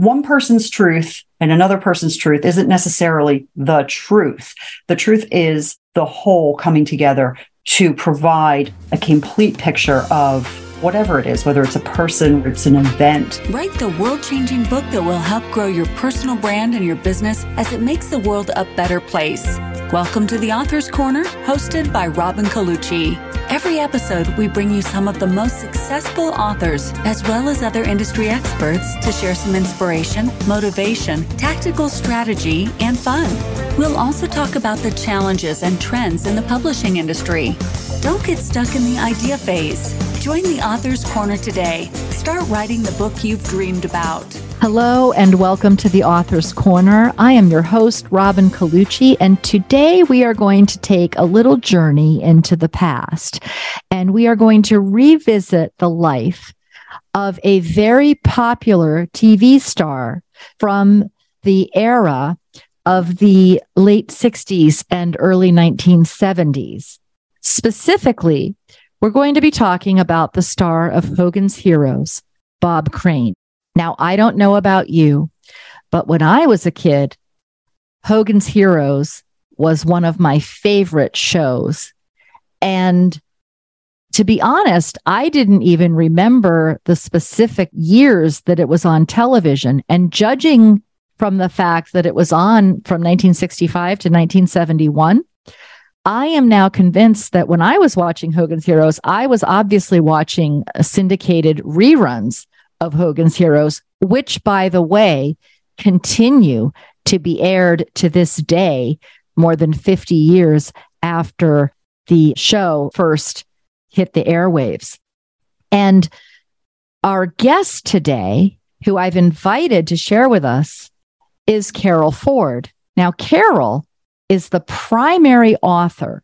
one person's truth and another person's truth isn't necessarily the truth. The truth is the whole coming together to provide a complete picture of whatever it is, whether it's a person or it's an event. Write the world changing book that will help grow your personal brand and your business as it makes the world a better place. Welcome to the Author's Corner, hosted by Robin Colucci. Every episode, we bring you some of the most successful authors, as well as other industry experts, to share some inspiration, motivation, tactical strategy, and fun. We'll also talk about the challenges and trends in the publishing industry. Don't get stuck in the idea phase. Join the Author's Corner today. Start writing the book you've dreamed about. Hello and welcome to the Author's Corner. I am your host, Robin Colucci, and today we are going to take a little journey into the past and we are going to revisit the life of a very popular TV star from the era of the late 60s and early 1970s. Specifically, we're going to be talking about the star of Hogan's Heroes, Bob Crane. Now, I don't know about you, but when I was a kid, Hogan's Heroes was one of my favorite shows. And to be honest, I didn't even remember the specific years that it was on television. And judging from the fact that it was on from 1965 to 1971, I am now convinced that when I was watching Hogan's Heroes, I was obviously watching syndicated reruns of Hogan's Heroes, which, by the way, continue to be aired to this day, more than 50 years after the show first hit the airwaves. And our guest today, who I've invited to share with us, is Carol Ford. Now, Carol is the primary author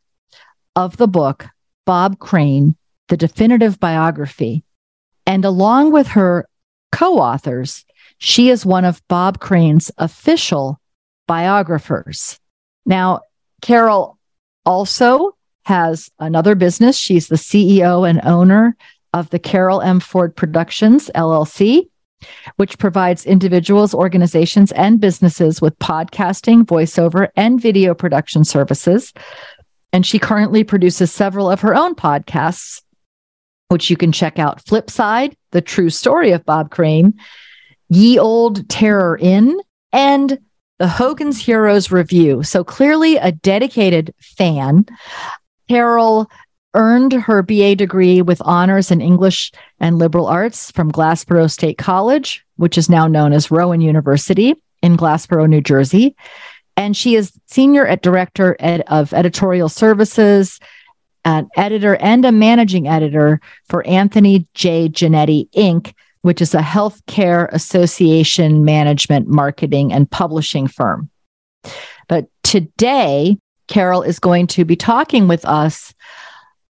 of the book, Bob Crane, The Definitive Biography. And along with her co authors, she is one of Bob Crane's official biographers. Now, Carol also has another business. She's the CEO and owner of the Carol M. Ford Productions, LLC, which provides individuals, organizations, and businesses with podcasting, voiceover, and video production services. And she currently produces several of her own podcasts, which you can check out Flipside, The True Story of Bob Crane, Ye Olde Terror Inn, and the Hogan's Heroes Revue. So clearly a dedicated fan. Carol earned her BA degree with honors in English and liberal arts from Glassboro State College, which is now known as Rowan University in Glassboro, New Jersey. And she is senior at director ed- of editorial services, an editor and a managing editor for Anthony J. Jannetti Inc., which is a healthcare association management, marketing, and publishing firm. But today, Carol is going to be talking with us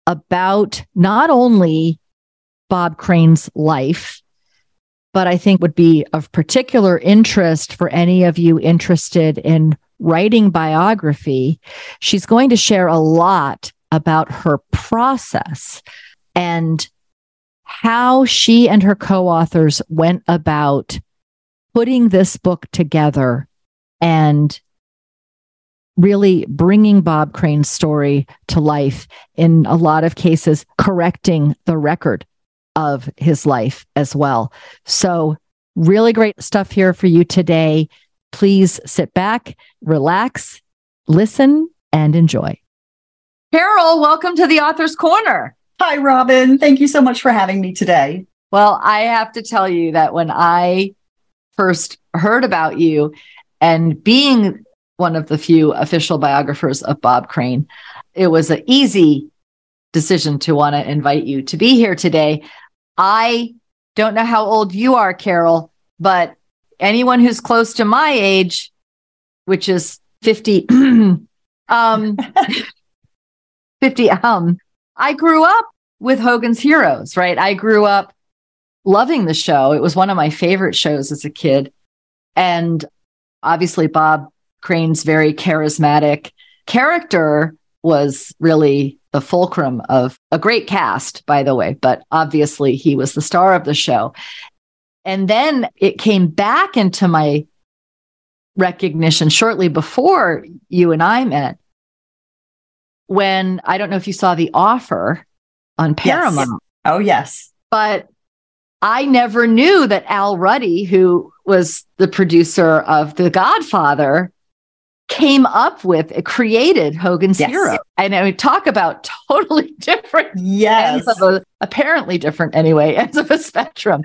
about not only Bob Crane's life, but I think would be of particular interest for any of you interested in writing biography. She's going to share a lot about her process and how she and her co authors went about putting this book together and really bringing Bob Crane's story to life, in a lot of cases, correcting the record of his life as well. So, really great stuff here for you today. Please sit back, relax, listen, and enjoy. Carol, welcome to the Author's Corner. Hi, Robin. Thank you so much for having me today. Well, I have to tell you that when I first heard about you and being one of the few official biographers of Bob Crane. It was an easy decision to want to invite you to be here today. I don't know how old you are, Carol, but anyone who's close to my age, which is 50, um, 50, um, I grew up with Hogan's Heroes, right? I grew up loving the show. It was one of my favorite shows as a kid. And obviously, Bob Crane's very charismatic character was really the fulcrum of a great cast, by the way, but obviously he was the star of the show. And then it came back into my recognition shortly before you and I met when I don't know if you saw the offer on Paramount. Yes. Oh, yes. But I never knew that Al Ruddy, who was the producer of The Godfather, came up with, it created Hogan's Yes. Hero. And I mean, talk about totally different Yes. ends of a, apparently different anyway, ends of a spectrum.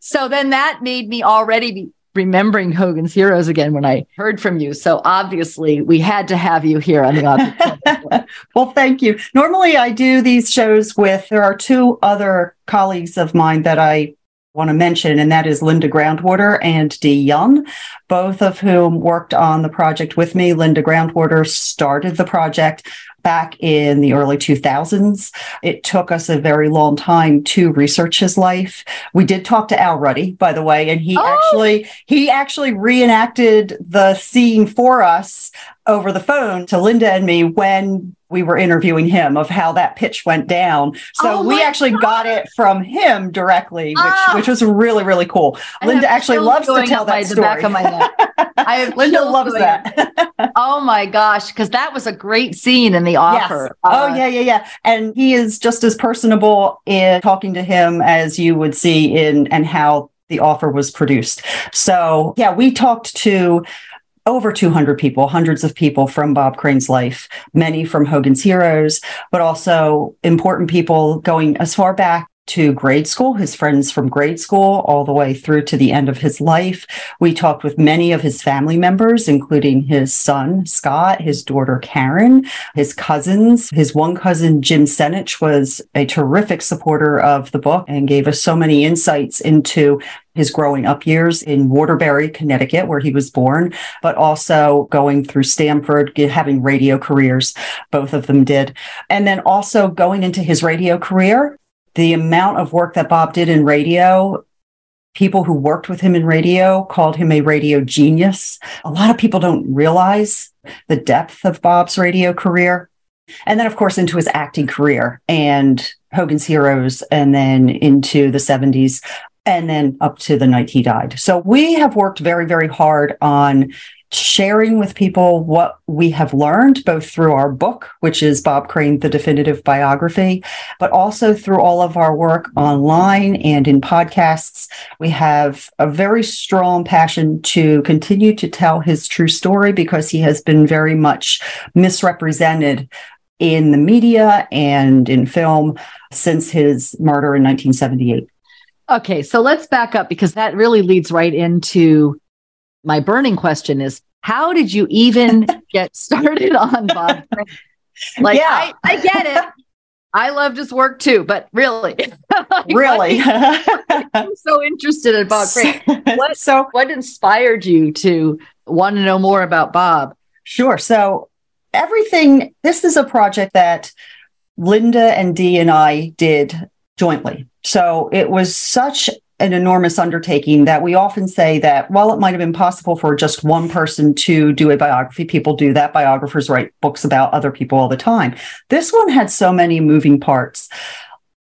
So then that made me already be remembering Hogan's Heroes again when I heard from you. So obviously we had to have you here on the well, thank you. Normally, I do these shows with, there are two other colleagues of mine that I want to mention, and that is Linda Groundwater and Dee Young, both of whom worked on the project with me. Linda Groundwater started the project back in the early 2000s. It took us a very long time to research his life. We did talk to Al Ruddy, by the way, and he Oh! actually he actually reenacted the scene for us over the phone to Linda and me when we were interviewing him of how that pitch went down. So Oh we actually got it from him directly, which Ah. which was really really cool. I Linda actually loves to tell that the story. back of my neck. I have Linda loves that. Oh my gosh, because that was a great scene in the offer. Yes. Oh Uh, yeah, yeah, yeah. And he is just as personable in talking to him as you would see in and how the offer was produced. So yeah, we talked to over 200 people, hundreds of people from Bob Crane's life, many from Hogan's Heroes, but also important people going as far back to grade school, his friends from grade school, all the way through to the end of his life. We talked with many of his family members, including his son, Scott, his daughter, Karen, his cousins. His one cousin, Jim Senich, was a terrific supporter of the book and gave us so many insights into his growing up years in Waterbury, Connecticut, where he was born, but also going through Stamford, having radio careers. Both of them did. And then also going into his radio career, the amount of work that Bob did in radio. People who worked with him in radio called him a radio genius. A lot of people don't realize the depth of Bob's radio career. And then, of course, into his acting career and Hogan's Heroes, and then into the 70s, and then up to the night he died. So we have worked very, very hard on sharing with people what we have learned, both through our book, which is Bob Crane, the definitive biography, but also through all of our work online and in podcasts. We have a very strong passion to continue to tell his true story because he has been very much misrepresented in the media and in film since his murder in 1978. Okay, so let's back up because that really leads right into my burning question is how did you even get started on Bob Like Yeah. I, I get it. I loved his work too, but really, Like, Really? what- I'm so interested in Bob. What- so What inspired you to want to know more about Bob? Sure. So everything, this is a project that Linda and Dee and I did jointly. So it was such an enormous undertaking that we often say that while it might have been possible for just one person to do a biography, people do that. Biographers write books about other people all the time. This one had so many moving parts.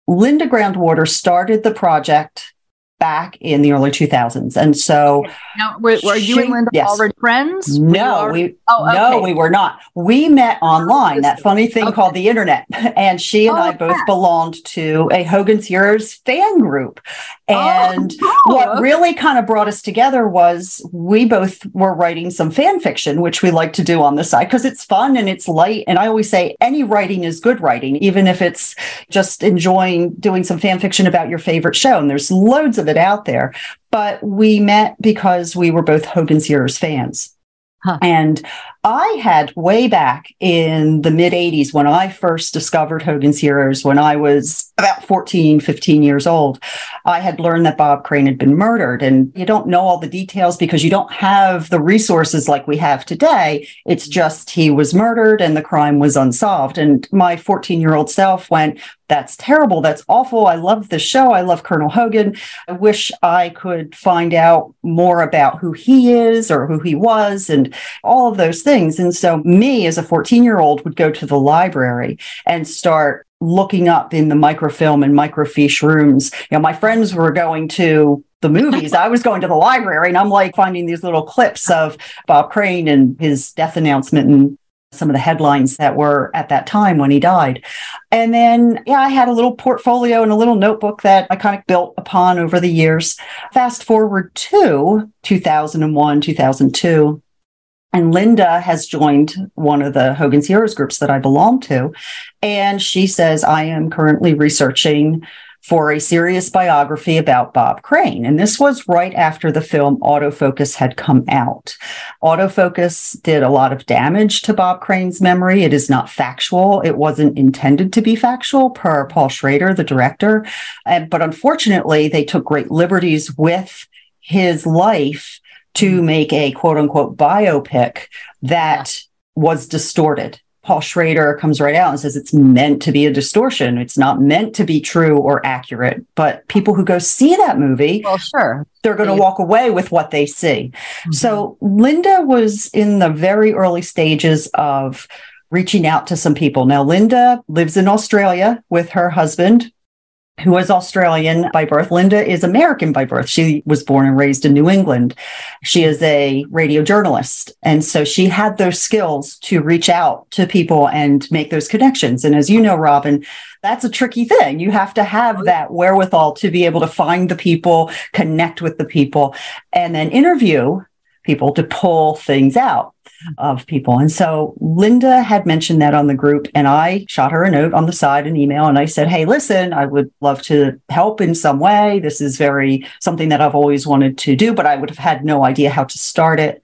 Linda Groundwater started the project back in the early 2000s. And so Now, were, were you and Linda yes. already friends? No, already- we Oh, no, we were not. We met oh, online, that funny thing Okay. called the internet. And she and Oh, I both yeah. belonged to a Hogan's Heroes fan group. Oh, and Oh, what really kind of brought us together was we both were writing some fan fiction, which we like to do on the side because it's fun and it's light. And I always say any writing is good writing, even if it's just enjoying doing some fan fiction about your favorite show. And there's loads of it out there. But we met because we were both Hogan's Heroes fans. Huh. And I had way back in the mid 80s when I first discovered Hogan's Heroes, when I was about 14, 15 years old, I had learned that Bob Crane had been murdered. And you don't know all the details because you don't have the resources like we have today. It's just he was murdered and the crime was unsolved. And my 14 year old self went, that's terrible. That's awful. I love the show. I love Colonel Hogan. I wish I could find out more about who he is or who he was and all of those things. And so, me as a 14 year old would go to the library and start looking up in the microfilm and microfiche rooms. You know, my friends were going to the movies. I was going to the library and I'm like finding these little clips of Bob Crane and his death announcement and some of the headlines that were at that time when he died. And then, yeah, I had a little portfolio and a little notebook that I kind of built upon over the years. Fast forward to 2001, 2002. And Linda has joined one of the Hogan's Heroes groups that I belong to. And she says, I am currently researching for a serious biography about Bob Crane. And this was right after the film Auto Focus had come out. Auto Focus did a lot of damage to Bob Crane's memory. It is not factual. It wasn't intended to be factual per Paul Schrader, the director. And, but unfortunately, they took great liberties with his life to make a quote unquote biopic that was distorted Paul Schrader comes right out and says it's meant to be a distortion. It's not meant to be true or accurate. But people who go see that movie, well, sure, they're going to walk away with what they see. Mm-hmm. So Linda was in the very early stages of reaching out to some people. Now, Linda lives in Australia with her husband, who is Australian by birth. Linda is American by birth. She was born and raised in New England. She is a radio journalist. And so she had those skills to reach out to people and make those connections. And as you know, Robin, that's a tricky thing. You have to have oh, that wherewithal to be able to find the people, connect with the people, and then interview people to pull things out of people. And so Linda had mentioned that on the group, and I shot her a note on the side, an email, and I said, Hey, listen, I would love to help in some way. This is very something that I've always wanted to do, but I would have had no idea how to start it.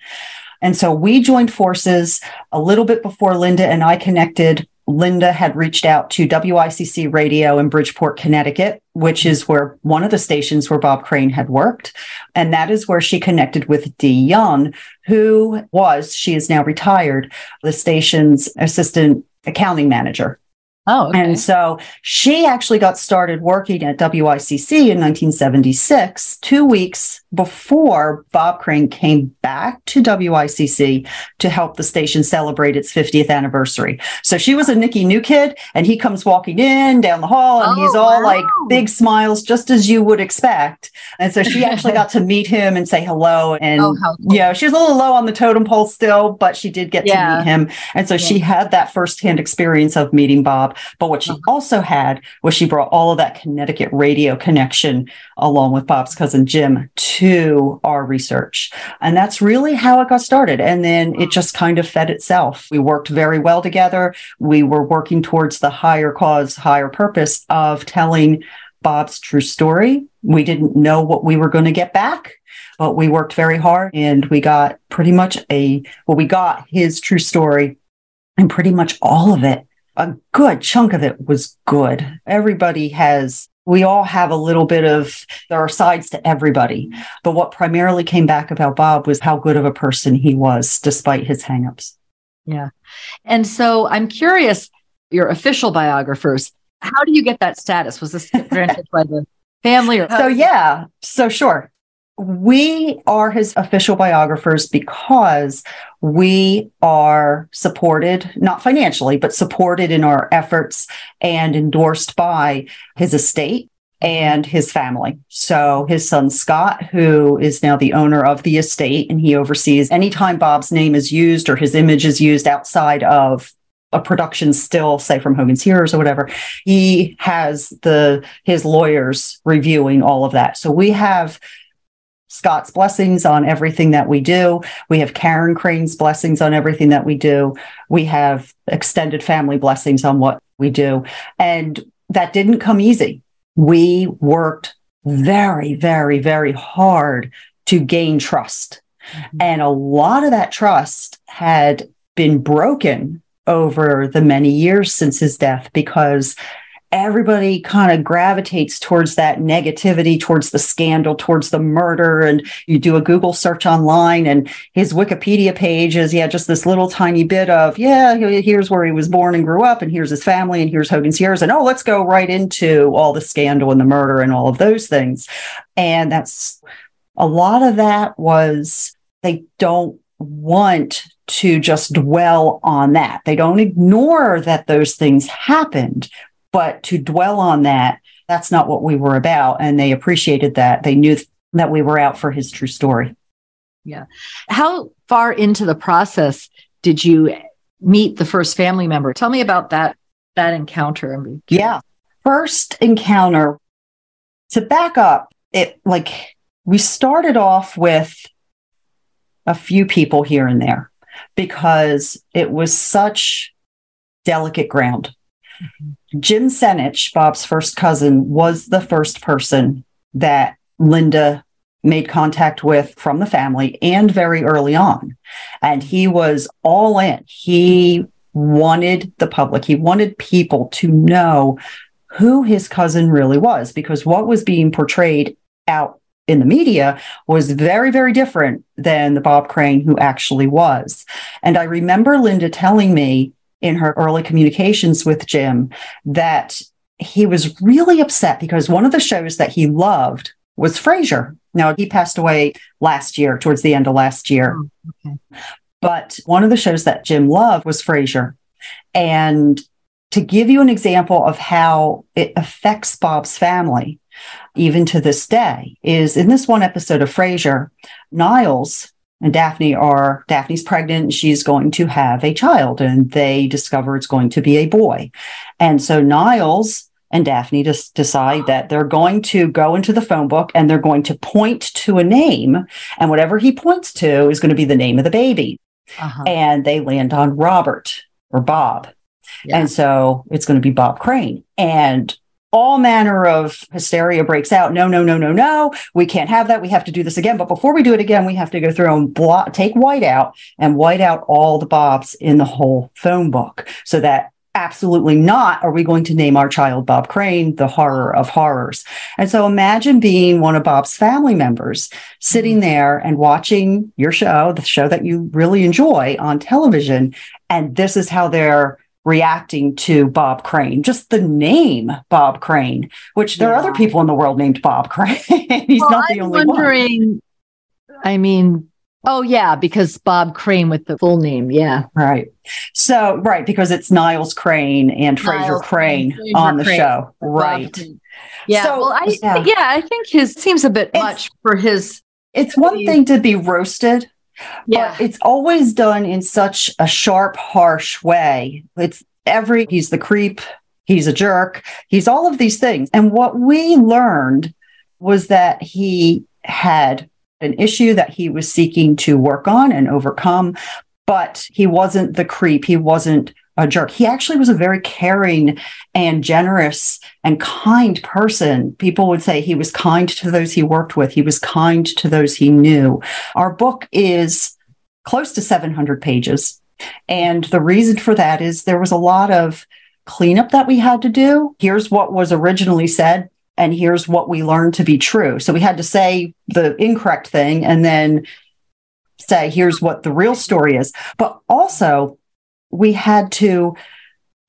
And so we joined forces a little bit before Linda and I connected Linda had reached out to WICC Radio in Bridgeport, Connecticut, which is where one of the stations where Bob Crane had worked. And that is where she connected with Dee Young, who was, she is now retired, the station's assistant accounting manager. Oh, okay. And so she actually got started working at WICC in 1976, two weeks before Bob Crane came back to WICC to help the station celebrate its 50th anniversary. So she was a Nicky New kid, and he comes walking in down the hall, and oh, he's all wow. like big smiles, just as you would expect. And so she actually got to meet him and say hello. And oh, cool. yeah, she was a little low on the totem pole still, but she did get yeah. to meet him. And so yeah. she had that firsthand experience of meeting Bob. But what she uh-huh. also had was she brought all of that Connecticut radio connection along with Bob's cousin Jim to our research. And that's really how it got started. And then it just kind of fed itself. We worked very well together. We were working towards the higher cause, higher purpose of telling Bob's true story. We didn't know what we were going to get back, but we worked very hard and we got pretty much a, well, we got his true story and pretty much all of it a good chunk of it was good. Everybody has, we all have a little bit of, there are sides to everybody. But what primarily came back about Bob was how good of a person he was, despite his hangups. Yeah. And so I'm curious, your official biographers, how do you get that status? Was this granted by the family or? So, yeah. So, sure we are his official biographers because we are supported, not financially, but supported in our efforts and endorsed by his estate and his family. So his son Scott, who is now the owner of the estate, and he oversees anytime Bob's name is used or his image is used outside of a production still say from Hogan's Heroes or whatever, he has the his lawyers reviewing all of that. So we have Scott's blessings on everything that we do. We have Karen Crane's blessings on everything that we do. We have extended family blessings on what we do. And that didn't come easy. We worked very, very, very hard to gain trust. Mm-hmm. And a lot of that trust had been broken over the many years since his death because everybody kind of gravitates towards that negativity, towards the scandal, towards the murder. And you do a Google search online, and his Wikipedia page is, yeah, just this little tiny bit of, yeah, here's where he was born and grew up, and here's his family, and here's Hogan's Heroes. And oh, let's go right into all the scandal and the murder and all of those things. And that's a lot of that was they don't want to just dwell on that. They don't ignore that those things happened, But to dwell on that, that's not what we were about. And they appreciated that. They knew that we were out for his true story. Yeah. How far into the process did you meet the first family member? Tell me about that that encounter. Yeah. First encounter to back up, it like we started off with a few people here and there because it was such delicate ground. Mm-hmm. Jim Senich, Bob's first cousin, was the first person that Linda made contact with from the family and very early on. And he was all in. He wanted the public, he wanted people to know who his cousin really was because what was being portrayed out in the media was very, very different than the Bob Crane who actually was. And I remember Linda telling me in her early communications with Jim that he was really upset because one of the shows that he loved was Frasier. Now, he passed away last year, towards the end of last year. Oh, okay. But one of the shows that Jim loved was Frasier. And to give you an example of how it affects Bob's family, even to this day, is in this one episode of Frasier, Niles and Daphne are Daphne's pregnant and she's going to have a child and they discover it's going to be a boy. And so Niles and Daphne just decide that they're going to go into the phone book and they're going to point to a name and whatever he points to is going to be the name of the baby. Uh-huh. And they land on Robert or Bob. Yeah. And so it's going to be Bob Crane. And all manner of hysteria breaks out. No, no, no, no, no. We can't have that. We have to do this again. But before we do it again, we have to go through and blot, take white out and white out all the Bobs in the whole phone book so that absolutely not are we going to name our child Bob Crane, the horror of horrors. And so imagine being one of Bob's family members sitting mm-hmm. there and watching your show, the show that you really enjoy on television. And this is how they're reacting to Bob Crane, just the name Bob Crane, which there yeah. are other people in the world named Bob Crane. He's well, not the I'm only wondering, one. I mean, oh yeah, because Bob Crane with the full name, yeah, right. So right, because it's Niles Crane and Frasier Crane Fraser on the Crane. show, right? Yeah, so, well, I, yeah. yeah, I think his seems a bit it's, much for his. It's one thing to be roasted yeah. But it's always done in such a sharp, harsh way. It's every, he's the creep, he's a jerk, he's all of these things. And what we learned was that he had an issue that he was seeking to work on and overcome, but he wasn't the creep. He wasn't a jerk. He actually was a very caring and generous and kind person. People would say he was kind to those he worked with, he was kind to those he knew. Our book is close to 700 pages. And the reason for that is there was a lot of cleanup that we had to do. Here's what was originally said, and here's what we learned to be true. So we had to say the incorrect thing and then say, here's what the real story is. But also, we had to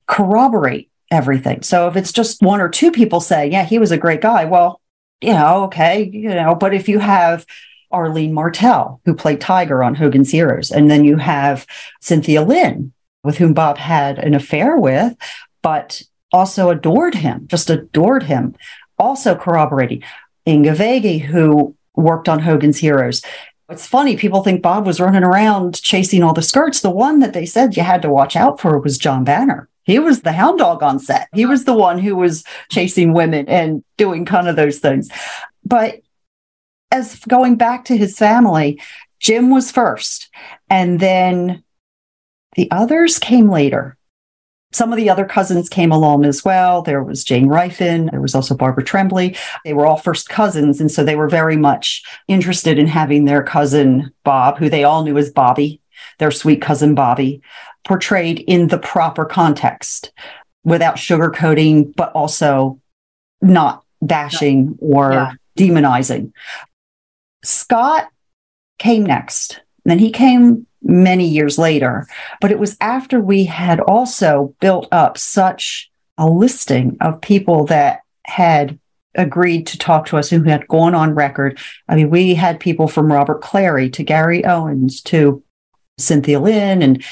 corroborate everything. So if it's just one or two people saying, yeah, he was a great guy, well, you know, okay, you know, but if you have Arlene Martel, who played Tiger on Hogan's Heroes, and then you have Cynthia Lynn, with whom Bob had an affair with, but also adored him, just adored him, also corroborating. Inge Vegi, who worked on Hogan's Heroes. It's funny, people think Bob was running around chasing all the skirts. The one that they said you had to watch out for was John Banner. He was the hound dog on set. He was the one who was chasing women and doing kind of those things. But as going back to his family, Jim was first, and then the others came later. Some of the other cousins came along as well. There was Jane Ryfun. There was also Barbara Tremblay. They were all first cousins. And so they were very much interested in having their cousin Bob, who they all knew as Bobby, their sweet cousin Bobby, portrayed in the proper context without sugarcoating, but also not bashing or yeah. demonizing. Scott came next. And then he came many years later. But it was after we had also built up such a listing of people that had agreed to talk to us who had gone on record. I mean, we had people from Robert Clary to Gary Owens to Cynthia Lynn and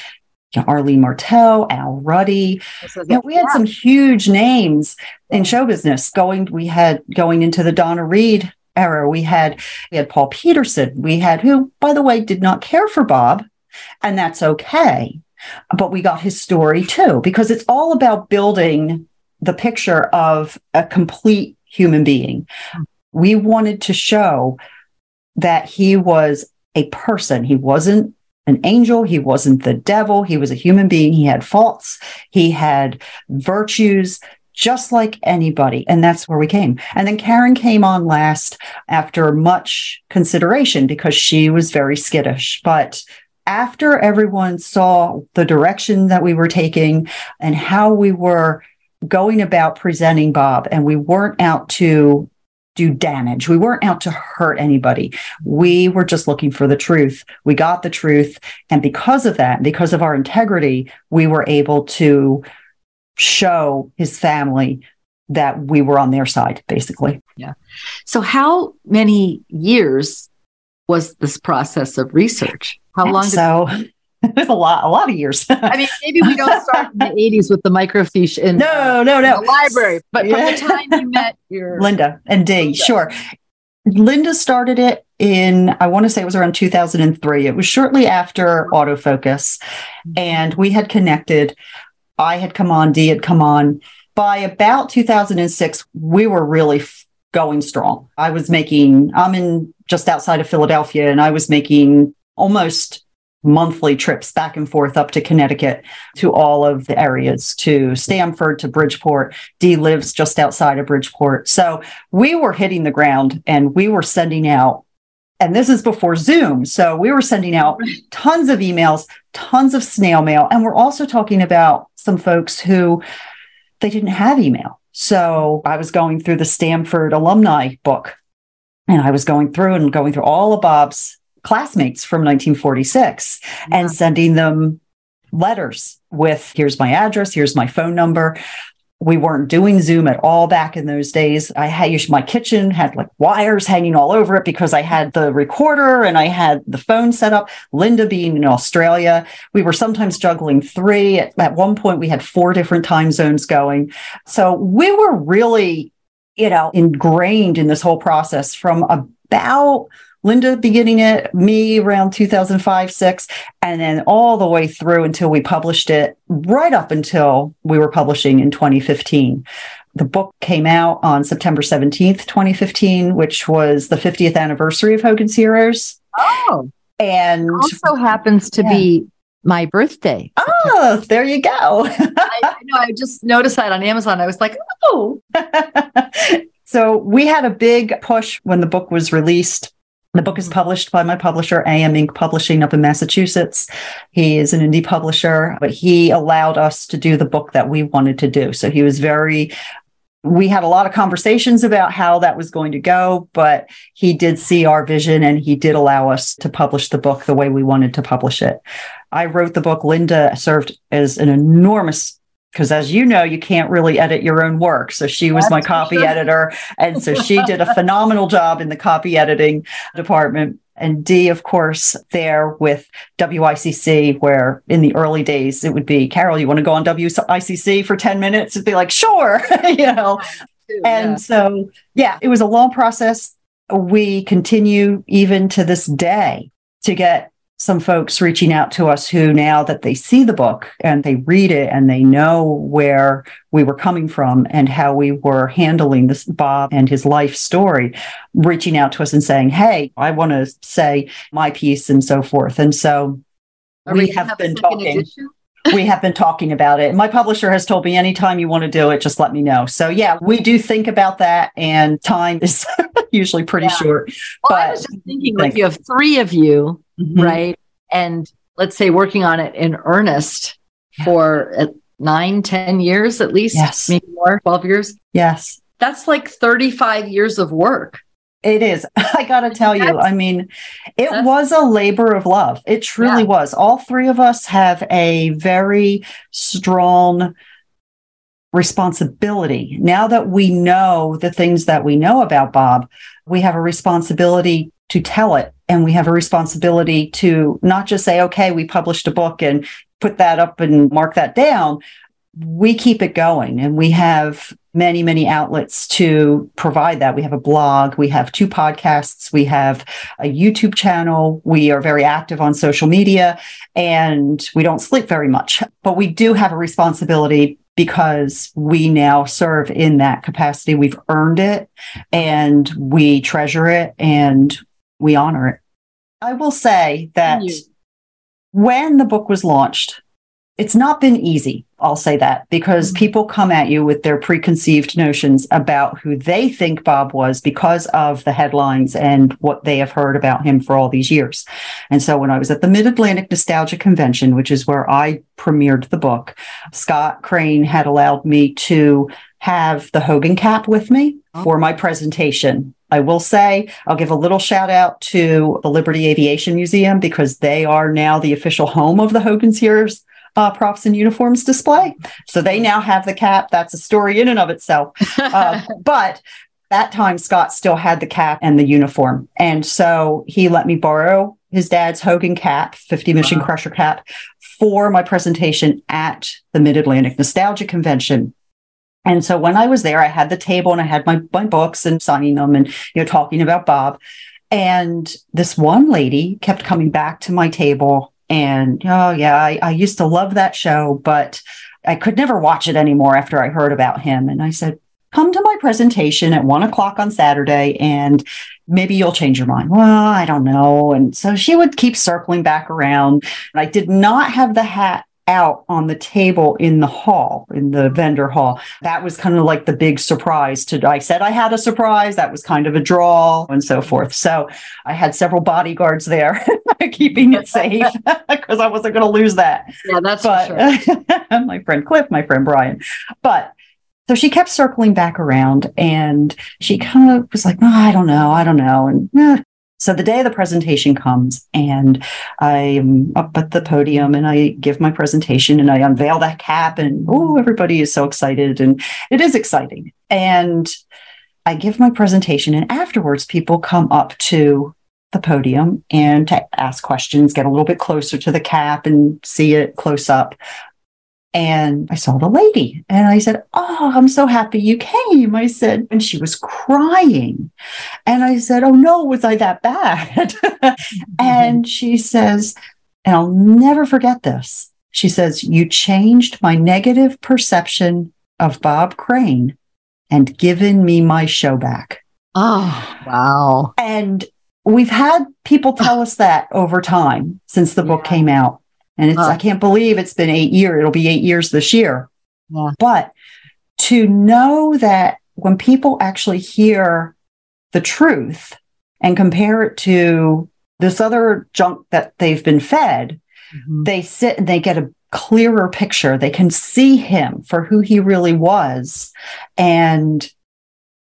you know, Arlene Martel, Al Ruddy. You know, we had some huge names in show business going. We had going into the Donna Reed era. We had we had Paul Petersen. We had who, by the way, did not care for Bob, and that's okay. But we got his story too, because it's all about building the picture of a complete human being. We wanted to show that he was a person. He wasn't an angel. He wasn't the devil. He was a human being. He had faults. He had virtues just like anybody. And that's where we came. And then Karen came on last after much consideration because she was very skittish. But after everyone saw the direction that we were taking and how we were going about presenting Bob, and we weren't out to do damage. We weren't out to hurt anybody. We were just looking for the truth. We got the truth. And because of that, because of our integrity, we were able to show his family that we were on their side, basically. Yeah. So, how many years was this process of research? How long? Did- so, it was a lot, a lot of years. I mean, maybe we don't start in the 80s with the microfiche in no, no, no. the library, but yeah. from the time you met your Linda and Dee, Linda. sure. Linda started it in, I want to say it was around 2003. It was shortly after Auto Focus, mm-hmm. and we had connected. I had come on, Dee had come on. By about 2006, we were really going strong. I was making, I'm in just outside of Philadelphia, and I was making almost monthly trips back and forth up to Connecticut to all of the areas to Stamford to Bridgeport. Dee lives just outside of Bridgeport. So we were hitting the ground and we were sending out and this is before Zoom. So we were sending out tons of emails, tons of snail mail. And we're also talking about some folks who they didn't have email. So I was going through the Stamford alumni book and I was going through and going through all of Bob's classmates from 1946 yeah. and sending them letters with here's my address, here's my phone number. We weren't doing Zoom at all back in those days. I had my kitchen had like wires hanging all over it because I had the recorder and I had the phone set up. Linda being in Australia, we were sometimes juggling three. At, at one point, we had four different time zones going. So we were really, you know, ingrained in this whole process from about Linda beginning it, me around 2005, six, and then all the way through until we published it, right up until we were publishing in 2015. The book came out on September 17th, 2015, which was the 50th anniversary of Hogan's Heroes. Oh. And it also happens to yeah. be my birthday. Oh, there you go. I, I know. I just noticed that on Amazon. I was like, oh. so we had a big push when the book was released the book is mm-hmm. published by my publisher, AM Ink Publishing up in Massachusetts. He is an indie publisher, but he allowed us to do the book that we wanted to do. So he was very we had a lot of conversations about how that was going to go, but he did see our vision and he did allow us to publish the book the way we wanted to publish it. I wrote the book. Linda served as an enormous because as you know, you can't really edit your own work. So she was That's my copy sure. editor. And so she did a phenomenal job in the copy editing department. And Dee, of course, there with WICC, where in the early days it would be, Carol, you want to go on WICC for 10 minutes? It'd be like, sure, you know. And yeah. so, yeah, it was a long process. We continue even to this day to get some folks reaching out to us who now that they see the book and they read it and they know where we were coming from and how we were handling this Bob and his life story, reaching out to us and saying, Hey, I want to say my piece and so forth. And so Are we, have, have been talking. we have been talking about it. My publisher has told me anytime you want to do it, just let me know. So yeah, we do think about that and time is usually pretty yeah. short. Well, but I was just thinking like you have three of you mm-hmm. right? And let's say working on it in earnest yeah. for uh, nine, ten years at least, yes. maybe more, 12 years. Yes. That's like 35 years of work. It is. I got to tell you, I mean, it was a labor of love. It truly yeah. was. All three of us have a very strong responsibility. Now that we know the things that we know about Bob, we have a responsibility to tell it and we have a responsibility to not just say okay we published a book and put that up and mark that down. We keep it going and we have many, many outlets to provide that. We have a blog, we have two podcasts, we have a YouTube channel, we are very active on social media, and we don't sleep very much. But we do have a responsibility because we now serve in that capacity. We've earned it and we treasure it and we honor it. I will say that when the book was launched, it's not been easy. I'll say that because mm-hmm. people come at you with their preconceived notions about who they think Bob was because of the headlines and what they have heard about him for all these years. And so when I was at the Mid Atlantic Nostalgia Convention, which is where I premiered the book, Scott Crane had allowed me to have the Hogan cap with me. For my presentation. I will say, I'll give a little shout out to the Liberty Aviation Museum because they are now the official home of the Hogan's Heroes uh, props and uniforms display. So they now have the cap. That's a story in and of itself. Uh, but that time, Scott still had the cap and the uniform. And so he let me borrow his dad's Hogan cap, 50 Mission wow. Crusher cap, for my presentation at the Mid Atlantic Nostalgia Convention. And so when I was there, I had the table and I had my, my books and signing them and, you know, talking about Bob. And this one lady kept coming back to my table and oh, yeah, I, I used to love that show, but I could never watch it anymore after I heard about him. And I said, come to my presentation at one o'clock on Saturday and maybe you'll change your mind. Well, I don't know. And so she would keep circling back around. And I did not have the hat out on the table in the hall, in the vendor hall. That was kind of like the big surprise to, I said I had a surprise. That was kind of a draw and so forth. So I had several bodyguards there keeping it safe because I wasn't going to lose that. Yeah, that's but, sure. my friend Cliff, my friend Brian. But so she kept circling back around and she kind of was like, oh, I don't know, I don't know. And eh, so the day the presentation comes and I'm up at the podium and I give my presentation and I unveil that cap and oh, everybody is so excited. And it is exciting. And I give my presentation and afterwards people come up to the podium and to ask questions, get a little bit closer to the cap and see it close up. And I saw the lady and I said, Oh, I'm so happy you came. I said, and she was crying. And I said, Oh no, was I that bad? mm-hmm. And she says, and I'll never forget this. She says, You changed my negative perception of Bob Crane and given me my show back. Oh, wow. And we've had people tell us that over time since the book yeah. came out. And it's, I can't believe it's been eight years. It'll be eight years this year. Yeah. But to know that when people actually hear the truth and compare it to this other junk that they've been fed, mm-hmm. they sit and they get a clearer picture. They can see him for who he really was. And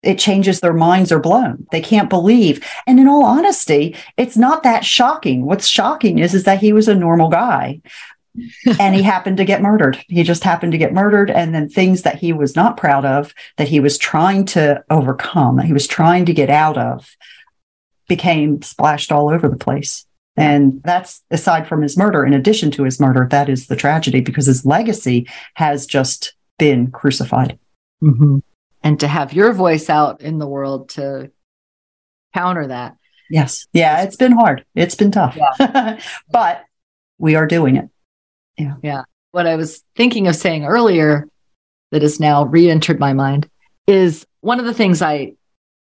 it changes their minds are blown. They can't believe. And in all honesty, it's not that shocking. What's shocking is, is that he was a normal guy and he happened to get murdered. He just happened to get murdered. And then things that he was not proud of, that he was trying to overcome, that he was trying to get out of, became splashed all over the place. And that's aside from his murder, in addition to his murder, that is the tragedy because his legacy has just been crucified. Mm-hmm and to have your voice out in the world to counter that. Yes. Yeah, it's been hard. It's been tough. Yeah. but we are doing it. Yeah. Yeah. What I was thinking of saying earlier that has now re-entered my mind is one of the things I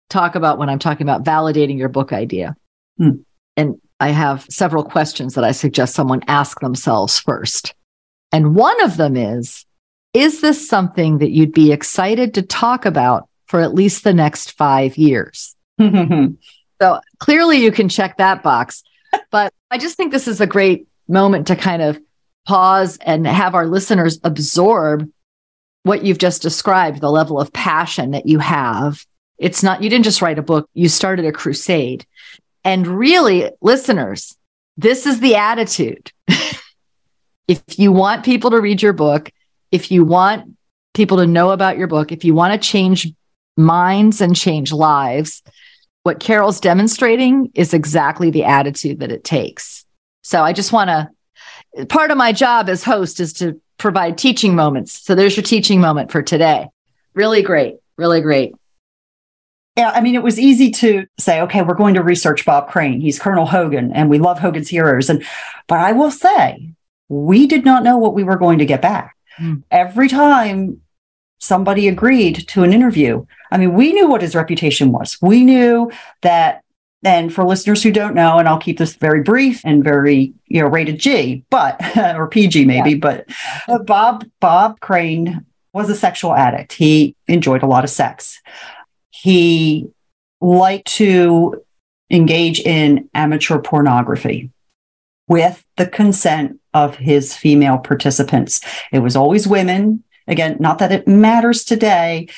talk about when I'm talking about validating your book idea. Hmm. And I have several questions that I suggest someone ask themselves first. And one of them is is this something that you'd be excited to talk about for at least the next five years? so clearly you can check that box. But I just think this is a great moment to kind of pause and have our listeners absorb what you've just described the level of passion that you have. It's not, you didn't just write a book, you started a crusade. And really, listeners, this is the attitude. if you want people to read your book, if you want people to know about your book, if you want to change minds and change lives, what Carol's demonstrating is exactly the attitude that it takes. So I just want to part of my job as host is to provide teaching moments. So there's your teaching moment for today. Really great. Really great. Yeah, I mean, it was easy to say, okay, we're going to research Bob Crane. He's Colonel Hogan, and we love Hogan's Heroes. And but I will say, we did not know what we were going to get back. Mm. Every time somebody agreed to an interview, I mean, we knew what his reputation was. We knew that and for listeners who don't know, and I'll keep this very brief and very, you know, rated G, but or PG maybe, yeah. but uh, Bob Bob Crane was a sexual addict. He enjoyed a lot of sex. He liked to engage in amateur pornography with the consent of his female participants. It was always women. Again, not that it matters today,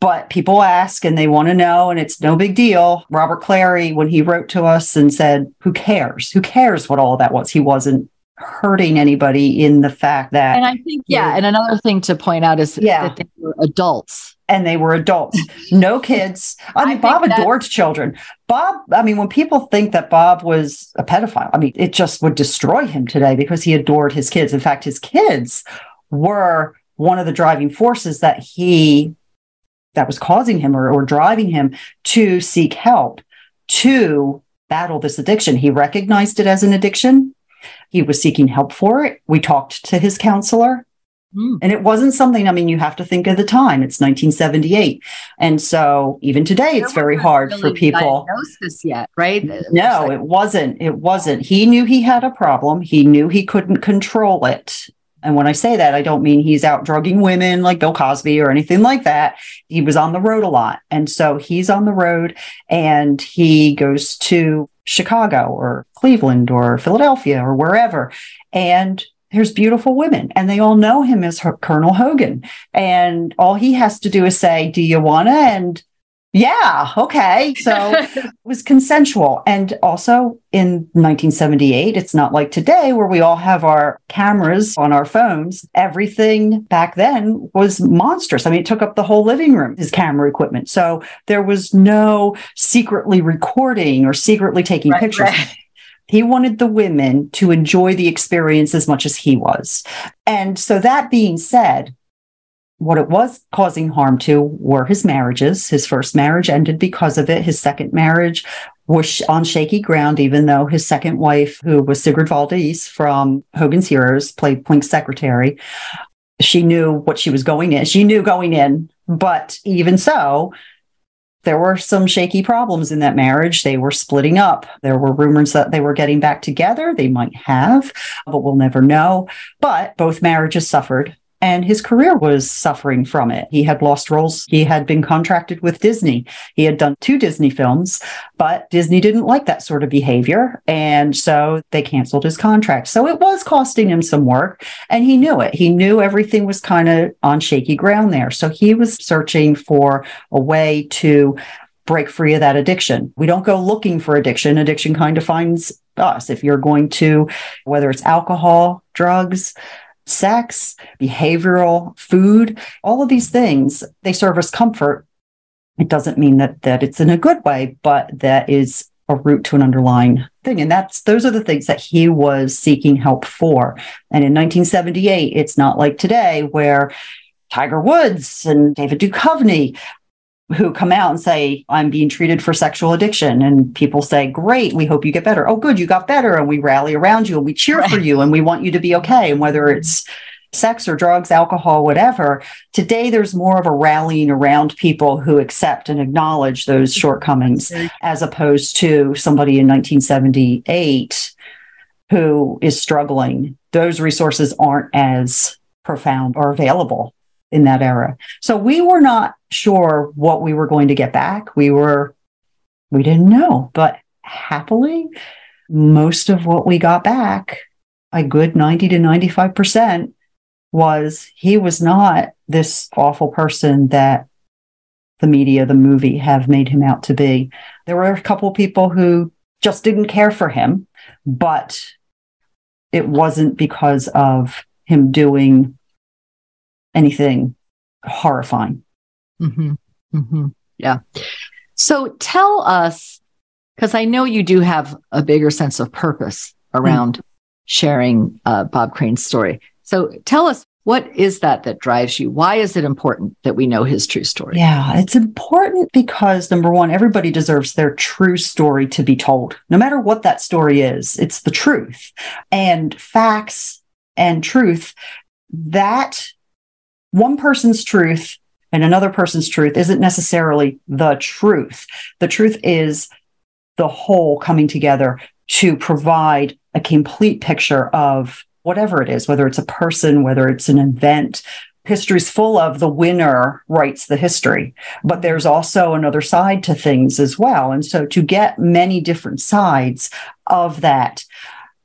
but people ask and they want to know, and it's no big deal. Robert Clary, when he wrote to us and said, Who cares? Who cares what all that was? He wasn't hurting anybody in the fact that. And I think, yeah. And another thing to point out is yeah. that they were adults. And they were adults, no kids. I mean, I Bob adored children. Bob, I mean, when people think that Bob was a pedophile, I mean, it just would destroy him today because he adored his kids. In fact, his kids were one of the driving forces that he that was causing him or, or driving him to seek help to battle this addiction. He recognized it as an addiction. He was seeking help for it. We talked to his counselor. Mm. And it wasn't something, I mean, you have to think of the time. It's 1978. And so even today, there it's very hard really for people. Diagnosis yet, right? No, it wasn't. It wasn't. He knew he had a problem. He knew he couldn't control it. And when I say that, I don't mean he's out drugging women like Bill Cosby or anything like that. He was on the road a lot. And so he's on the road and he goes to Chicago or Cleveland or Philadelphia or wherever. And there's beautiful women and they all know him as Colonel Hogan. And all he has to do is say, Do you want to? And yeah, okay. So it was consensual. And also in 1978, it's not like today where we all have our cameras on our phones. Everything back then was monstrous. I mean, it took up the whole living room, his camera equipment. So there was no secretly recording or secretly taking right, pictures. Right. He wanted the women to enjoy the experience as much as he was. And so that being said, what it was causing harm to were his marriages. His first marriage ended because of it. His second marriage was on shaky ground, even though his second wife, who was Sigrid Valdis from Hogan's Heroes, played Klink's secretary, she knew what she was going in. She knew going in, but even so, there were some shaky problems in that marriage. They were splitting up. There were rumors that they were getting back together. They might have, but we'll never know. But both marriages suffered and his career was suffering from it. He had lost roles. He had been contracted with Disney. He had done two Disney films, but Disney didn't like that sort of behavior. And so they canceled his contract. So it was costing him some work and he knew it. He knew everything was kind of on shaky ground there. So he was searching for a way to break free of that addiction. We don't go looking for addiction. Addiction kind of finds us. If you're going to, whether it's alcohol, drugs, sex, behavioral, food, all of these things, they serve as comfort. It doesn't mean that that it's in a good way, but that is a root to an underlying thing. And that's those are the things that he was seeking help for. And in 1978, it's not like today where Tiger Woods and David Duchovny who come out and say, I'm being treated for sexual addiction. And people say, Great, we hope you get better. Oh, good, you got better. And we rally around you and we cheer right. for you and we want you to be okay. And whether it's sex or drugs, alcohol, whatever, today there's more of a rallying around people who accept and acknowledge those shortcomings as opposed to somebody in 1978 who is struggling. Those resources aren't as profound or available in that era. So we were not sure what we were going to get back. We were, we didn't know, but happily, most of what we got back, a good 90 to 95%, was he was not this awful person that the media, the movie have made him out to be. There were a couple people who just didn't care for him, but it wasn't because of him doing anything horrifying. Mm-hmm. Mm-hmm. Yeah. So tell us, because I know you do have a bigger sense of purpose around mm. sharing uh, Bob Crane's story. So tell us, what is that that drives you? Why is it important that we know his true story? Yeah, it's important because number one, everybody deserves their true story to be told, no matter what that story is. It's the truth and facts and truth that one person's truth and another person's truth isn't necessarily the truth. The truth is the whole coming together to provide a complete picture of whatever it is, whether it's a person, whether it's an event. History's full of the winner writes the history, but there's also another side to things as well. And so to get many different sides of that,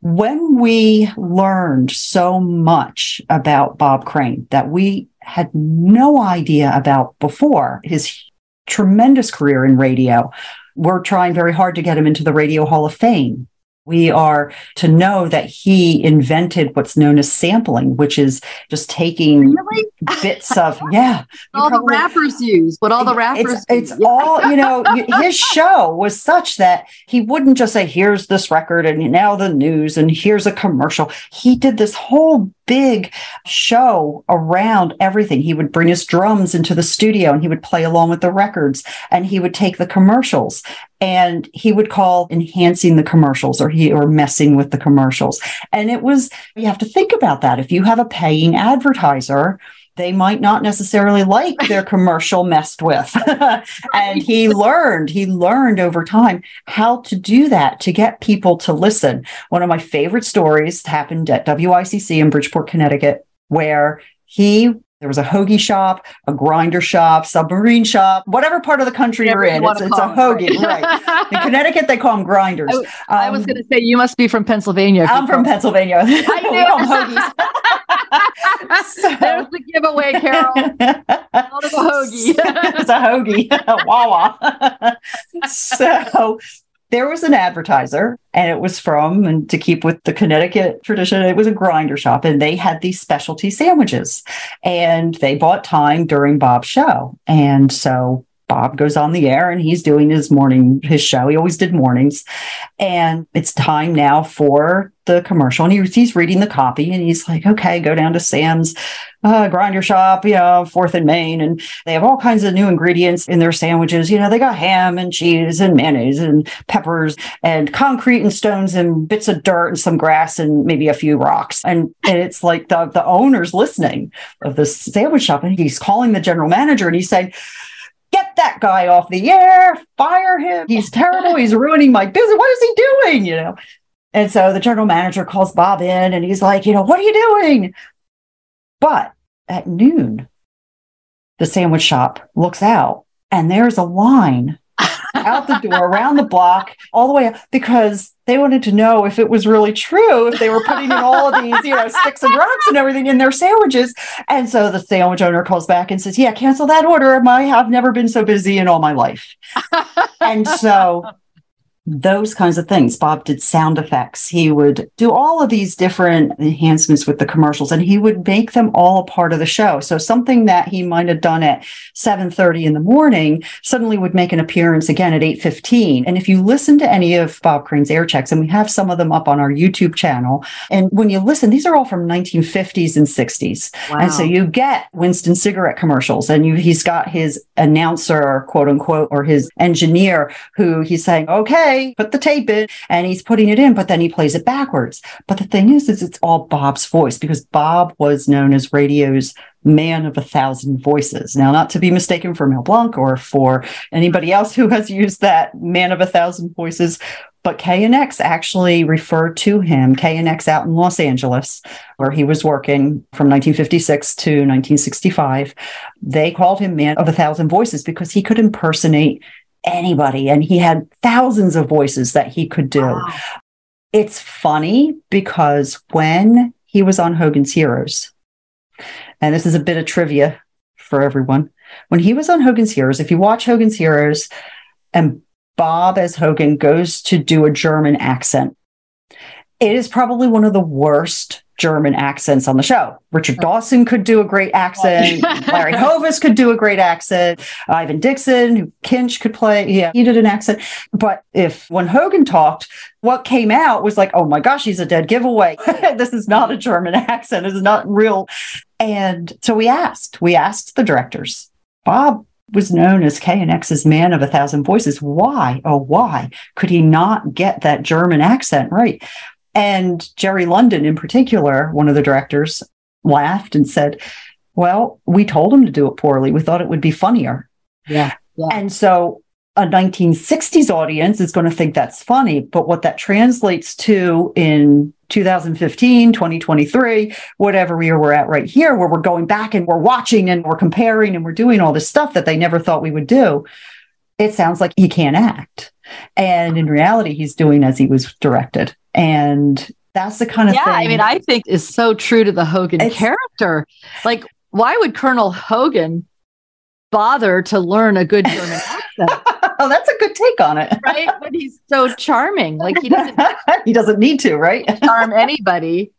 when we learned so much about Bob Crane that we had no idea about before his tremendous career in radio, we're trying very hard to get him into the Radio Hall of Fame. We are to know that he invented what's known as sampling, which is just taking really? bits of, yeah. all probably, the rappers use, what all the rappers It's, it's all, you know, his show was such that he wouldn't just say, here's this record and now the news and here's a commercial. He did this whole big show around everything. He would bring his drums into the studio and he would play along with the records and he would take the commercials and he would call enhancing the commercials or he or messing with the commercials. And it was you have to think about that. If you have a paying advertiser, they might not necessarily like their commercial messed with. and he learned, he learned over time how to do that to get people to listen. One of my favorite stories happened at WICC in Bridgeport, Connecticut, where he there was a hoagie shop, a grinder shop, submarine shop, whatever part of the country Whatever you're in. It's, it's a hoagie, right? in Connecticut, they call them grinders. I, I was um, going to say you must be from Pennsylvania. I'm from Pennsylvania. We call hoagies. so, There's the giveaway, Carol. Of a hoagie. it's a hoagie. Wawa. so there was an advertiser and it was from and to keep with the connecticut tradition it was a grinder shop and they had these specialty sandwiches. And they bought time during bob's show. And so bob goes on the air and he's doing his morning his show he always did mornings and it's time now for the commercial and he, he's reading the copy and he's like okay go down to sam's uh, grinder shop, you know, Fourth and Main, and they have all kinds of new ingredients in their sandwiches. You know, they got ham and cheese and mayonnaise and peppers and concrete and stones and bits of dirt and some grass and maybe a few rocks. And, and it's like the the owner's listening of the sandwich shop, and he's calling the general manager and he's saying. Get that guy off the air, fire him. He's terrible. He's ruining my business. What is he doing? You know, and so the general manager calls Bob in and he's like, you know, what are you doing? But at noon, the sandwich shop looks out and there's a line out the door, around the block, all the way up, because they wanted to know if it was really true, if they were putting in all of these, you know, sticks and rocks and everything in their sandwiches. And so the sandwich owner calls back and says, Yeah, cancel that order. My, I've never been so busy in all my life. and so those kinds of things. Bob did sound effects. He would do all of these different enhancements with the commercials and he would make them all a part of the show. So something that he might have done at 7:30 in the morning suddenly would make an appearance again at 8:15. And if you listen to any of Bob Crane's air checks and we have some of them up on our YouTube channel and when you listen these are all from 1950s and 60s. Wow. And so you get Winston cigarette commercials and you, he's got his announcer quote unquote or his engineer who he's saying, "Okay, put the tape in and he's putting it in, but then he plays it backwards. But the thing is, is it's all Bob's voice because Bob was known as radio's man of a thousand voices. Now, not to be mistaken for Mel Blanc or for anybody else who has used that man of a thousand voices, but KNX actually referred to him, KNX out in Los Angeles, where he was working from 1956 to 1965. They called him Man of a Thousand Voices because he could impersonate anybody. And he had thousands of voices that he could do. Wow. It's funny because when he was on Hogan's Heroes, and this is a bit of trivia for everyone, when he was on Hogan's Heroes, if you watch Hogan's Heroes and Bob as Hogan goes to do a German accent, it is probably one of the worst German accents on the show. Richard Dawson could do a great accent. Larry Hovis could do a great accent. Ivan Dixon, who Kinch could play. Yeah, he did an accent. But if when Hogan talked, what came out was like, oh my gosh, he's a dead giveaway. this is not a German accent. It's not real. And so we asked, we asked the directors, Bob was known as KNX's man of a thousand voices. Why? Oh, why could he not get that German accent right? And Jerry London, in particular, one of the directors, laughed and said, Well, we told him to do it poorly. We thought it would be funnier. Yeah. yeah. And so a 1960s audience is going to think that's funny. But what that translates to in 2015, 2023, whatever year we are at right here, where we're going back and we're watching and we're comparing and we're doing all this stuff that they never thought we would do, it sounds like he can't act. And in reality, he's doing as he was directed. And that's the kind of yeah, thing. I mean, I think is so true to the Hogan it's, character. Like, why would Colonel Hogan bother to learn a good German accent? oh, that's a good take on it. right? But he's so charming. Like he doesn't he doesn't need to, right? charm anybody.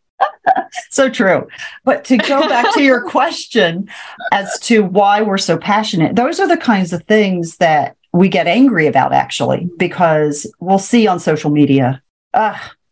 so true. But to go back to your question as to why we're so passionate, those are the kinds of things that we get angry about actually, because we'll see on social media,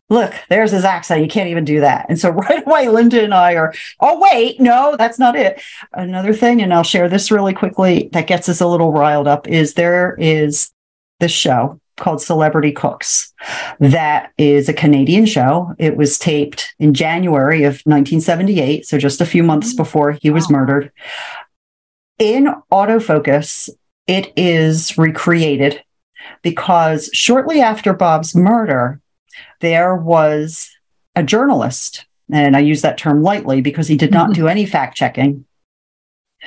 look, there's his accent. You can't even do that. And so right away, Linda and I are, oh, wait, no, that's not it. Another thing, and I'll share this really quickly that gets us a little riled up is there is this show called Celebrity Cooks. That is a Canadian show. It was taped in January of 1978, so just a few months mm. before he was murdered. In Auto Focus, it is recreated because shortly after Bob's murder, there was a journalist, and I use that term lightly because he did not mm-hmm. do any fact checking,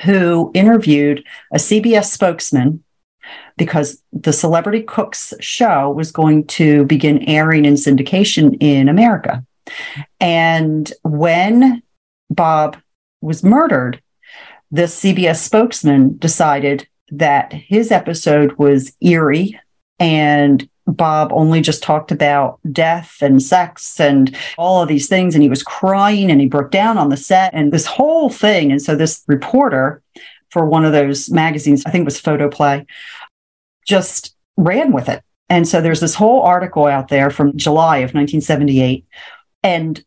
who interviewed a CBS spokesman because the Celebrity Cooks show was going to begin airing in syndication in America. And when Bob was murdered, the CBS spokesman decided that his episode was eerie and Bob only just talked about death and sex and all of these things. And he was crying and he broke down on the set and this whole thing. And so this reporter for one of those magazines, I think it was Photoplay, just ran with it. And so there's this whole article out there from July of 1978. And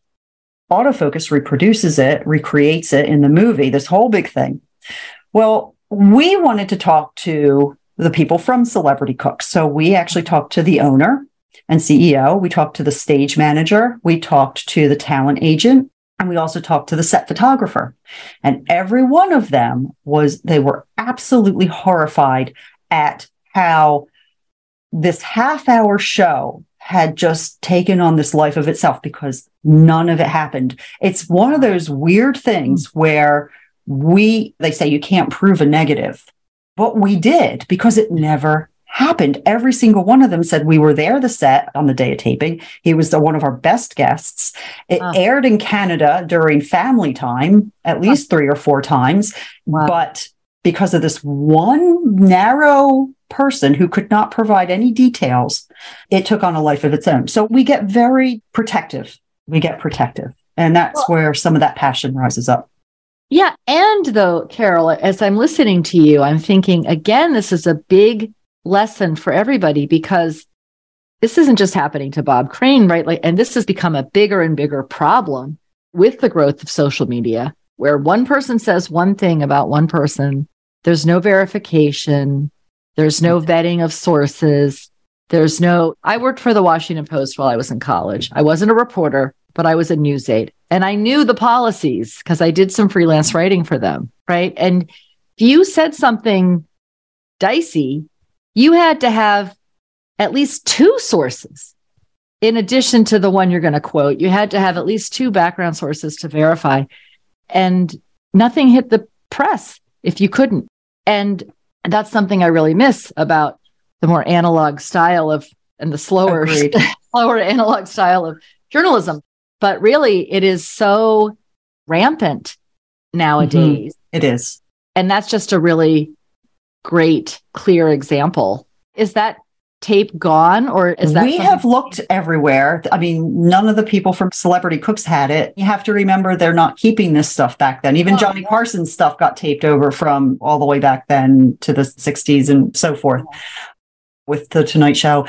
Auto Focus reproduces it, recreates it in the movie, this whole big thing. Well, we wanted to talk to the people from Celebrity Cooks. So we actually talked to the owner and CEO. We talked to the stage manager. We talked to the talent agent. And we also talked to the set photographer. And every one of them was, they were absolutely horrified at how this half hour show had just taken on this life of itself because none of it happened. It's one of those weird things hmm. where we, they say you can't prove a negative but we did because it never happened. Every single one of them said we were there the set on the day of taping. He was the, one of our best guests. It aired in Canada during family time at least three or four times. Wow. But because of this one narrow person who could not provide any details, it took on a life of its own. So we get very protective. We get protective. And that's well, where some of that passion rises up. Yeah. And though, Carol, as I'm listening to you, I'm thinking, again, this is a big lesson for everybody because this isn't just happening to Bob Crane, right? Like, and this has become a bigger and bigger problem with the growth of social media, where one person says one thing about one person, there's no verification, there's no vetting of sources. There's no, I worked for the Washington Post while I was in college. I wasn't a reporter, but I was a news aide and I knew the policies because I did some freelance writing for them. Right. And if you said something dicey, you had to have at least two sources in addition to the one you're going to quote. You had to have at least two background sources to verify. And nothing hit the press if you couldn't. And that's something I really miss about the more analog style of and the slower slower analog style of journalism but really, it is so rampant nowadays. Mm-hmm. It is. And that's just a really great, clear example. Is that tape gone or is that we something- have looked everywhere i mean none of the people from celebrity cooks had it you have to remember they're not keeping this stuff back then even Oh, johnny yeah. carson's stuff got taped over from all the way back then to the 60s and so forth with the tonight show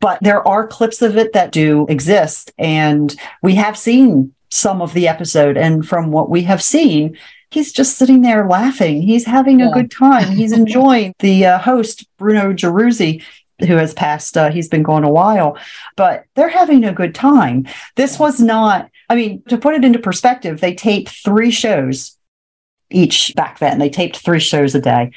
but there are clips of it that do exist and we have seen some of the episode and from what we have seen he's just sitting there laughing. He's having a good time. He's enjoying the uh, host bruno Gerussi, who has passed uh, he's been gone a while but they're having a good time. This was not i mean to put it into perspective they taped three shows each back then. They taped three shows a day.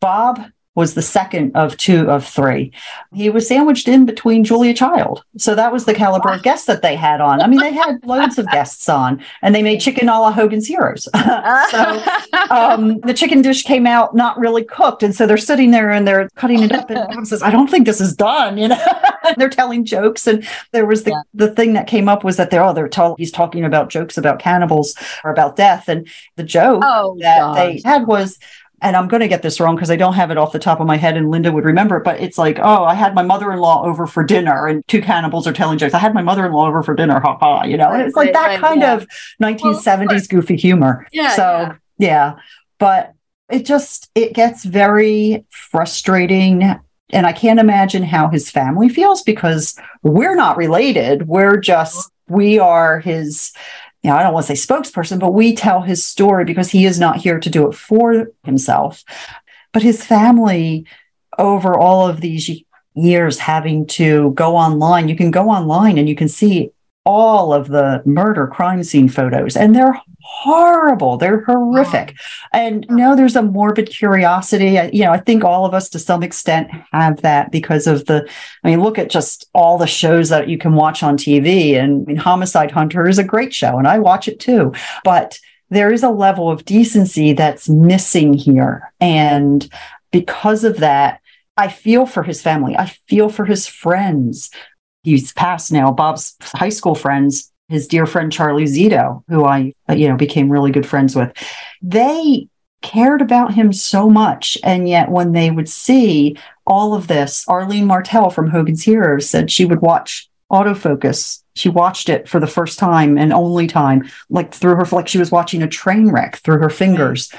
Bob was the second of two of three. He was sandwiched in between Julia Child. So that was the caliber of guests that they had on. I mean, they had loads of guests on and they made chicken a la Hogan's Heroes. so um, the chicken dish came out not really cooked. And so they're sitting there and they're cutting it up. And says, I don't think this is done. You know, they're telling jokes. And there was the, Yeah. the thing that came up was that they're, oh, they're tell, he's talking about jokes about cannibals or about death. And the joke oh, that they had was and I'm going to get this wrong because I don't have it off the top of my head, and Linda would remember it. But it's like, oh, I had my mother-in-law over for dinner, and two cannibals are telling jokes. I had my mother-in-law over for dinner, ha ha. You know, and it's like that kind yeah. of 1970s goofy humor. Yeah, So yeah. yeah, but it just it gets very frustrating. And I can't imagine how his family feels because we're not related. We're just, we are his, you know, I don't want to say spokesperson, but we tell his story because he is not here to do it for himself. But his family, over all of these years, having to go online, you can go online and you can see all of the murder crime scene photos, and they're horrible. They're horrific. And no, there's a morbid curiosity. I, you know, I think all of us to some extent have that because of the, I mean, look at just all the shows that you can watch on TV. And I mean, Homicide Hunter is a great show, and I watch it too. But there is a level of decency that's missing here. And because of that, I feel for his family. I feel for his friends. He's passed now. Bob's high school friends, his dear friend Charlie Zito, who I, you know, became really good friends with. They cared about him so much. And yet when they would see all of this, Arlene Martel from Hogan's Heroes said she would watch Auto Focus. She watched it for the first time and only time, like through her, like she was watching a train wreck through her fingers.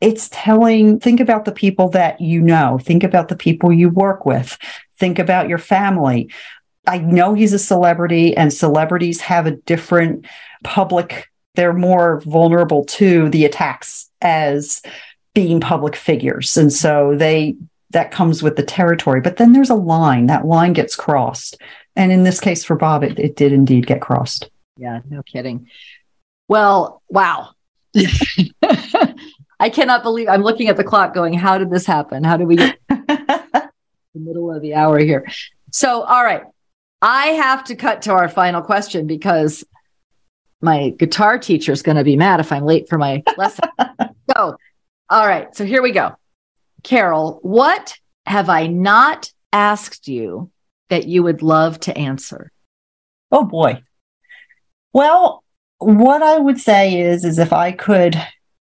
It's telling, think about the people that you know, think about the people you work with, think about your family. I know he's a celebrity, and celebrities have a different public, they're more vulnerable to the attacks as being public figures. And so they, that comes with the territory. But then there's a line, that line gets crossed. And in this case for Bob, it, it did indeed get crossed. Yeah, no kidding. Well, wow. I cannot believe I'm looking at the clock going, how did this happen? How did we get the middle of the hour here? So, all right. I have to cut to our final question because my guitar teacher is going to be mad if I'm late for my lesson. so, all right. So here we go. Carol, what have I not asked you that you would love to answer? Oh boy. Well, what I would say is is if I could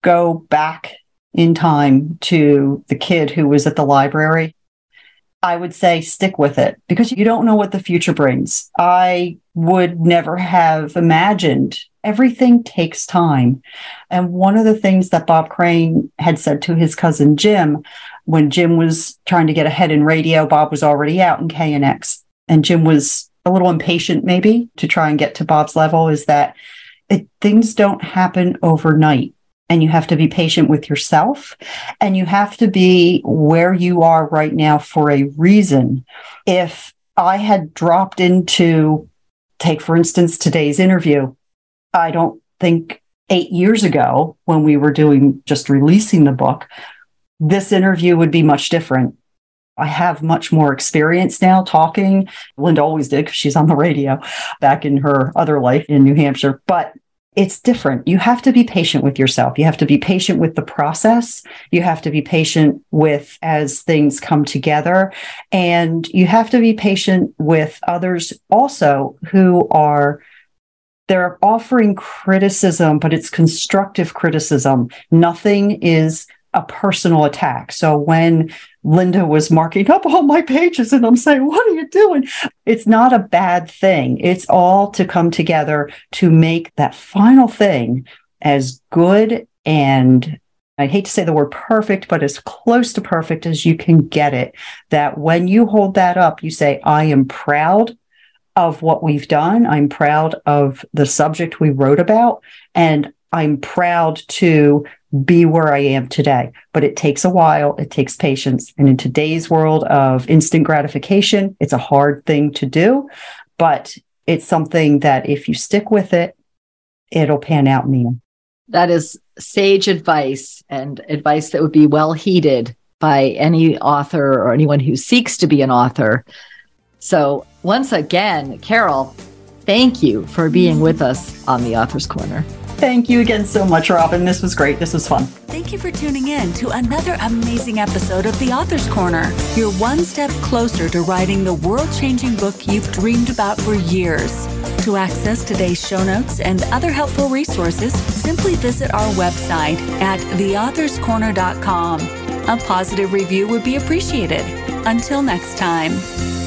go back in time to the kid who was at the library, I would say stick with it because you don't know what the future brings. I would never have imagined everything takes time. And one of the things that Bob Crane had said to his cousin Jim when Jim was trying to get ahead in radio, Bob was already out in KNX and Jim was a little impatient maybe to try and get to Bob's level is that it, things don't happen overnight and you have to be patient with yourself and you have to be where you are right now for a reason. If I had dropped into, take for instance, today's interview, I don't think eight years ago when we were doing just releasing the book, this interview would be much different. I have much more experience now talking. Linda always did because she's on the radio back in her other life in New Hampshire. But it's different. You have to be patient with yourself. You have to be patient with the process. You have to be patient with as things come together. And you have to be patient with others also who are they're offering criticism, but it's constructive criticism. Nothing is a personal attack. So when Linda was marking up all my pages and I'm saying, What are you doing? It's not a bad thing. It's all to come together to make that final thing as good and I hate to say the word perfect, but as close to perfect as you can get it. That when you hold that up, you say, I am proud of what we've done. I'm proud of the subject we wrote about. And I'm proud to be where I am today. But it takes a while, it takes patience. And in today's world of instant gratification, it's a hard thing to do, but it's something that if you stick with it, it'll pan out in the end. That is sage advice and advice that would be well heeded by any author or anyone who seeks to be an author. So, once again, Carol, thank you for being with us on the Author's Corner. Thank you again so much, Robin. This was great. This was fun. Thank you for tuning in to another amazing episode of The Author's Corner. You're one step closer to writing the world changing book you've dreamed about for years. To access today's show notes and other helpful resources, simply visit our website at theauthorscorner.com. A positive review would be appreciated. Until next time.